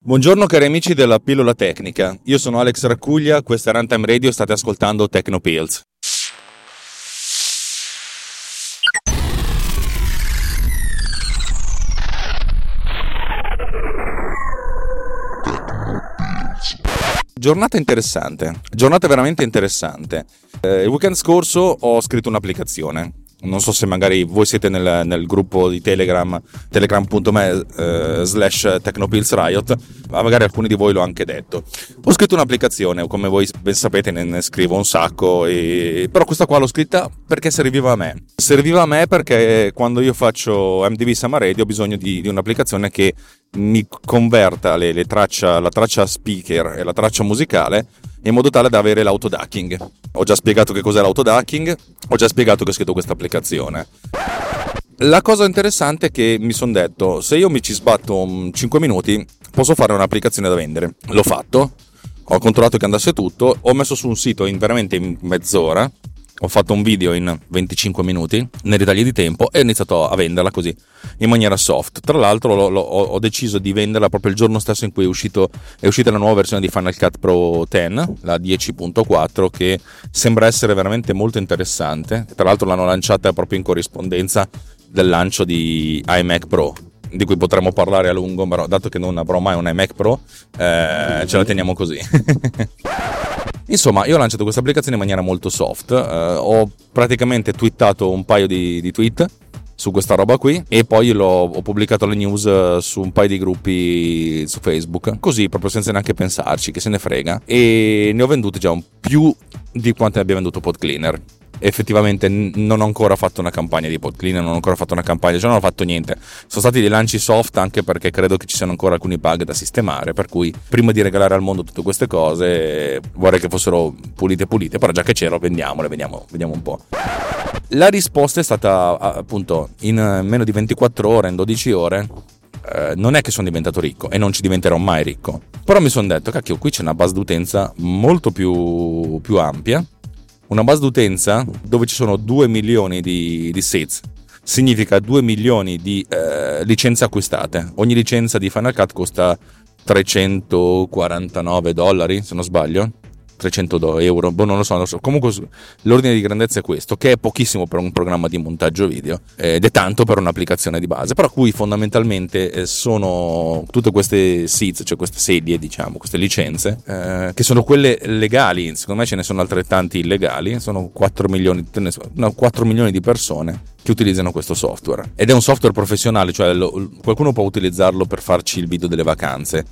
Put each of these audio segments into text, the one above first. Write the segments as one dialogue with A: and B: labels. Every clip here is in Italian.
A: Buongiorno cari amici della pillola tecnica, io sono Alex Raccuglia, questa è Runtime Radio state ascoltando Tecnopills. Giornata interessante, giornata veramente interessante. Eh, il weekend scorso ho scritto un'applicazione non so se magari voi siete nel, nel gruppo di Telegram, telegram.me eh, slash technopillsriot, ma magari alcuni di voi l'ho anche detto. Ho scritto un'applicazione, come voi ben sapete ne, ne scrivo un sacco, e... però questa qua l'ho scritta perché serviva a me. Serviva a me perché quando io faccio MDV Summer Radio ho bisogno di, di un'applicazione che mi converta le, le traccia, la traccia speaker e la traccia musicale in modo tale da avere l'autoducking. Ho già spiegato che cos'è l'autoducking, ho già spiegato che ho scritto questa applicazione. La cosa interessante è che mi sono detto, se io mi ci sbatto 5 minuti, posso fare un'applicazione da vendere. L'ho fatto, ho controllato che andasse tutto, ho messo su un sito in veramente mezz'ora, ho fatto un video in 25 minuti nei ritagli di tempo e ho iniziato a venderla così in maniera soft. Tra l'altro lo, lo, ho deciso di venderla proprio il giorno stesso in cui è, uscito, è uscita la nuova versione di Final Cut Pro 10, la 10.4, che sembra essere veramente molto interessante. Tra l'altro l'hanno lanciata proprio in corrispondenza del lancio di iMac Pro di cui potremmo parlare a lungo, però dato che non avrò mai un iMac Pro, eh, ce la teniamo così. Insomma, io ho lanciato questa applicazione in maniera molto soft, eh, ho praticamente twittato un paio di, di, tweet su questa roba qui e poi ho pubblicato le news eh, su un paio di gruppi su Facebook, così proprio senza neanche pensarci, che se ne frega, e ne ho vendute già un più di quanto ne abbia venduto PodCleaner effettivamente non ho ancora fatto una campagna di pod clean, non ho ancora fatto una campagna, cioè non ho fatto niente. Sono stati dei lanci soft anche perché credo che ci siano ancora alcuni bug da sistemare, per cui prima di regalare al mondo tutte queste cose vorrei che fossero pulite pulite, però già che c'ero vendiamole, vediamo, vediamo un po'. La risposta è stata appunto in meno di 24 ore, in 12 ore, eh, non è che sono diventato ricco e non ci diventerò mai ricco. Però mi sono detto, cacchio, qui c'è una base d'utenza molto più, più ampia una base d'utenza dove ci sono 2 milioni di, di seats significa 2 milioni di eh, licenze acquistate. Ogni licenza di Final Cut costa 349 dollari, se non sbaglio. 300 euro, boh, non lo so, non lo so. Comunque l'ordine di grandezza è questo, che è pochissimo per un programma di montaggio video ed è tanto per un'applicazione di base, però cui fondamentalmente eh, sono tutte queste seats, cioè queste sedie, diciamo, queste licenze, eh, che sono quelle legali, secondo me ce ne sono altrettanti illegali, sono 4 milioni, no, 4 milioni di persone che utilizzano questo software ed è un software professionale, cioè lo, qualcuno può utilizzarlo per farci il video delle vacanze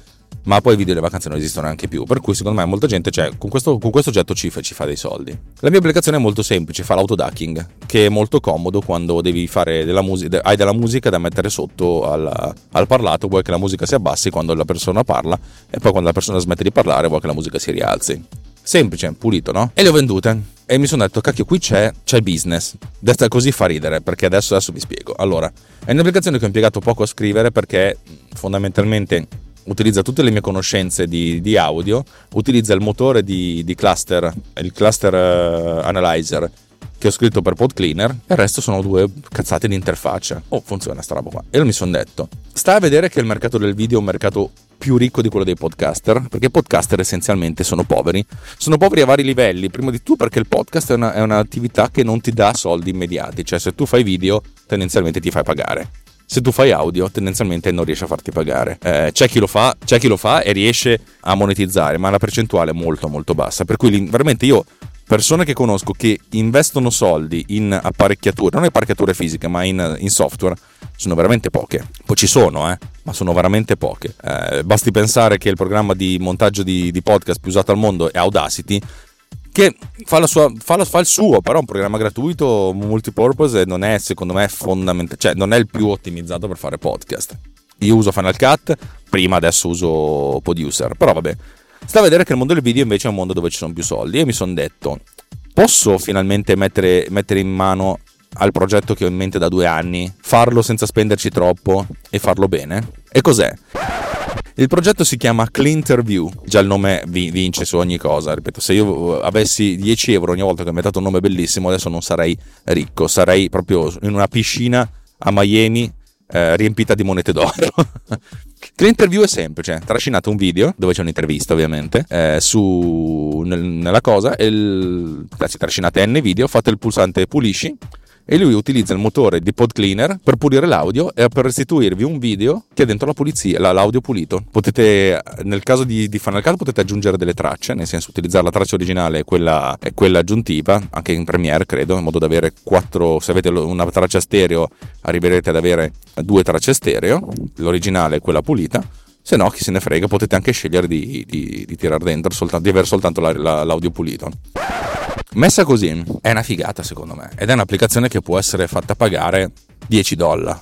A: ma poi i video delle vacanze non esistono neanche più, per cui secondo me molta gente, cioè, con questo, con questo oggetto ci ci fa, dei soldi. La mia applicazione è molto semplice, fa l'autoducking, che è molto comodo quando devi fare della musica, hai della musica da mettere sotto al, al, parlato, vuoi che la musica si abbassi quando la persona parla e poi quando la persona smette di parlare vuoi che la musica si rialzi. Semplice, pulito, no? E le ho vendute. E mi sono detto, cacchio, qui c'è, c'è business. Detta così fa ridere, perché adesso, adesso vi spiego. Allora, è un'applicazione che ho impiegato poco a scrivere perché fondamentalmente utilizza tutte le mie conoscenze di, di audio, utilizza il motore di, di cluster, il cluster uh, analyzer che ho scritto per PodCleaner e il resto sono due cazzate di interfaccia. Oh, funziona sta roba qua. E mi sono detto, sta a vedere che il mercato del video è un mercato più ricco di quello dei podcaster, perché i podcaster essenzialmente sono poveri. Sono poveri a vari livelli, prima di tutto perché il podcast è, una, è un'attività che non ti dà soldi immediati, cioè se tu fai video tendenzialmente ti fai pagare se tu fai audio tendenzialmente non riesci a farti pagare. Eh, c'è, chi fa, c'è, chi lo fa, e riesce a monetizzare, ma la percentuale è molto molto bassa. Per cui veramente io, persone che conosco che investono soldi in apparecchiature, non apparecchiature fisiche, ma in, in software, sono veramente poche. Poi ci sono, eh, ma sono veramente poche. Eh, basti pensare che il programma di montaggio di, di podcast più usato al mondo è Audacity che fa, sua, fa, la, fa, il suo, però è un programma gratuito multipurpose e non è secondo me fondamentale, cioè non è il più ottimizzato per fare podcast. Io uso Final Cut, prima adesso uso Producer, però vabbè. Sta a vedere che il mondo del video invece è un mondo dove ci sono più soldi e mi sono detto, posso finalmente mettere, mettere in mano al progetto che ho in mente da due anni, farlo senza spenderci troppo e farlo bene? E cos'è? Il progetto si chiama Clinterview, già il nome vince su ogni cosa, ripeto, se io avessi 10 euro ogni volta che ho inventato un nome bellissimo adesso non sarei ricco, sarei proprio in una piscina a Miami eh, riempita di monete d'oro. L'interview è semplice, trascinate un video dove c'è un'intervista ovviamente eh, su, nel, nella cosa, il, trascinate n video, fate il pulsante pulisci e lui utilizza il motore di Pod Cleaner per pulire l'audio e per restituirvi un video che è dentro la pulizia, l'audio pulito. Potete, nel caso di, di Final Cut, potete aggiungere delle tracce, nel senso utilizzare la traccia originale e quella, e quella aggiuntiva, anche in Premiere credo, in modo da avere quattro, se avete una traccia stereo arriverete ad avere due tracce stereo, l'originale e quella pulita se no chi se ne frega potete anche scegliere di, di, di tirare dentro soltanto, di avere soltanto la, la, l'audio pulito Messa così è una figata secondo me ed è un'applicazione che può essere fatta pagare 10 dollari,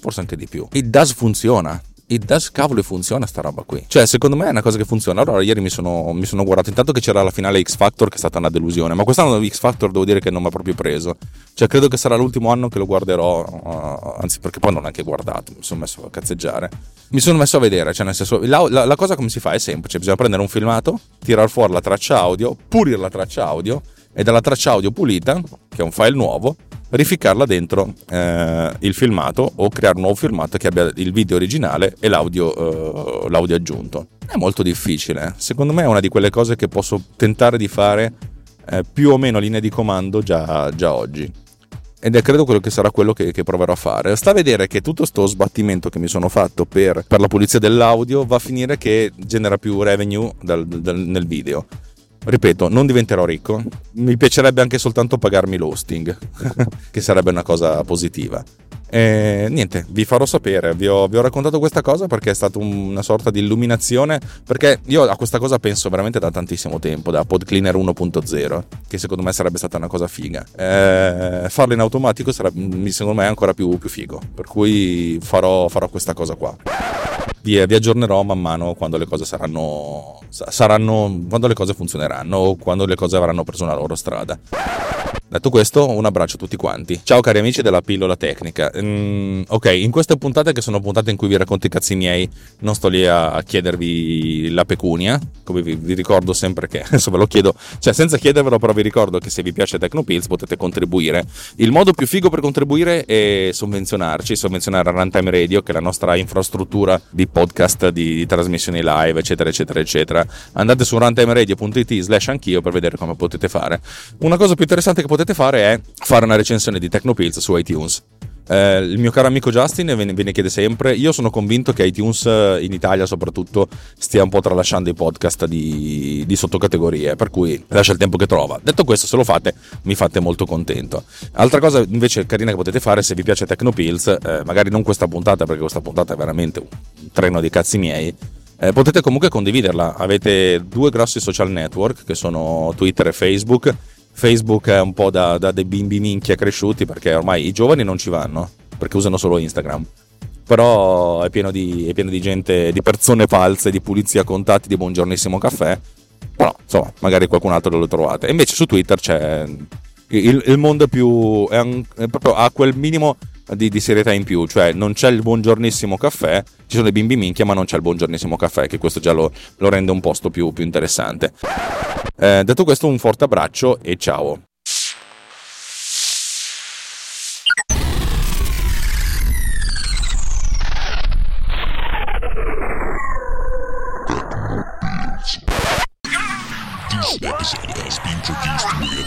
A: forse anche di più. It does funziona. It does cavolo funziona sta roba qui. Cioè, secondo me è una cosa che funziona. Allora, ieri mi sono, mi sono guardato. Intanto che c'era la finale X Factor, che è stata una delusione. Ma quest'anno X Factor devo dire che non mi ha proprio preso. Cioè, credo che sarà l'ultimo anno che lo guarderò. Uh, anzi, perché poi non l'ho neanche guardato. Mi sono messo a cazzeggiare. Mi sono messo a vedere. Cioè, nel senso, la, la, la cosa come si fa è semplice: bisogna prendere un filmato, tirare fuori la traccia audio, pulire la traccia audio e dalla traccia audio pulita, che è un file nuovo, verificarla dentro eh, il filmato o creare un nuovo filmato che abbia il video originale e l'audio, eh, l'audio aggiunto. È molto difficile, secondo me è una di quelle cose che posso tentare di fare eh, più o meno linea di comando già, già oggi ed è credo quello che sarà quello che, che, proverò a fare. Sta a vedere che tutto sto sbattimento che mi sono fatto per, per la pulizia dell'audio va a finire che genera più revenue dal, dal, nel video ripeto, non diventerò ricco, mi piacerebbe anche soltanto pagarmi l'hosting, che sarebbe una cosa positiva. E niente, vi farò sapere, vi ho, vi ho, raccontato questa cosa perché è stata una sorta di illuminazione, perché io a questa cosa penso veramente da tantissimo tempo, da PodCleaner 1.0, che secondo me sarebbe stata una cosa figa. E farlo in automatico sarebbe, secondo me ancora più, più figo, per cui farò, farò questa cosa qua vi, vi, aggiornerò man mano quando le cose saranno, saranno quando le cose funzioneranno o quando le cose avranno preso una loro strada. Detto questo, un abbraccio a tutti quanti. Ciao cari amici della pillola tecnica. Mm, ok, in queste puntate che sono puntate in cui vi racconto i cazzi miei, non sto lì a chiedervi la pecunia, come vi, vi ricordo sempre che, adesso ve lo chiedo, cioè senza chiedervelo però vi ricordo che se vi piace Tecnopills potete contribuire. Il modo più figo per contribuire è sovvenzionarci, sovvenzionare Runtime Radio, che è la nostra infrastruttura di podcast, di, di trasmissioni live, eccetera, eccetera, eccetera. Andate su runtimeradio.it slash anch'io per vedere come potete fare. Una cosa più interessante che potete potete fare è fare una recensione di Tecnopills su iTunes. Eh, il mio caro amico Justin ve ne, chiede sempre. Io sono convinto che iTunes eh, in Italia, soprattutto, stia un po' tralasciando i podcast di, di, sottocategorie. Per cui lascia il tempo che trova. Detto questo, se lo fate, mi fate molto contento. Altra cosa invece carina che potete fare, se vi piace Tecnopills, eh, magari non questa puntata, perché questa puntata è veramente un treno di cazzi miei. Eh, potete comunque condividerla. Avete due grossi social network che sono Twitter e Facebook Facebook è un po' da, da dei bimbi minchia cresciuti perché ormai i giovani non ci vanno perché usano solo Instagram. Però è pieno di, è pieno di gente, di persone false, di pulizia contatti, di buongiornissimo caffè. Però insomma, magari qualcun altro lo trovate. E invece su Twitter c'è il, il mondo più. È, un, è proprio a quel minimo di, di, serietà in più, cioè non c'è il buongiornissimo caffè, ci sono i bimbi minchia, ma non c'è il buongiornissimo caffè, che questo già lo, lo rende un posto più, più interessante. Eh, detto questo, un forte abbraccio e ciao. This episode has been produced with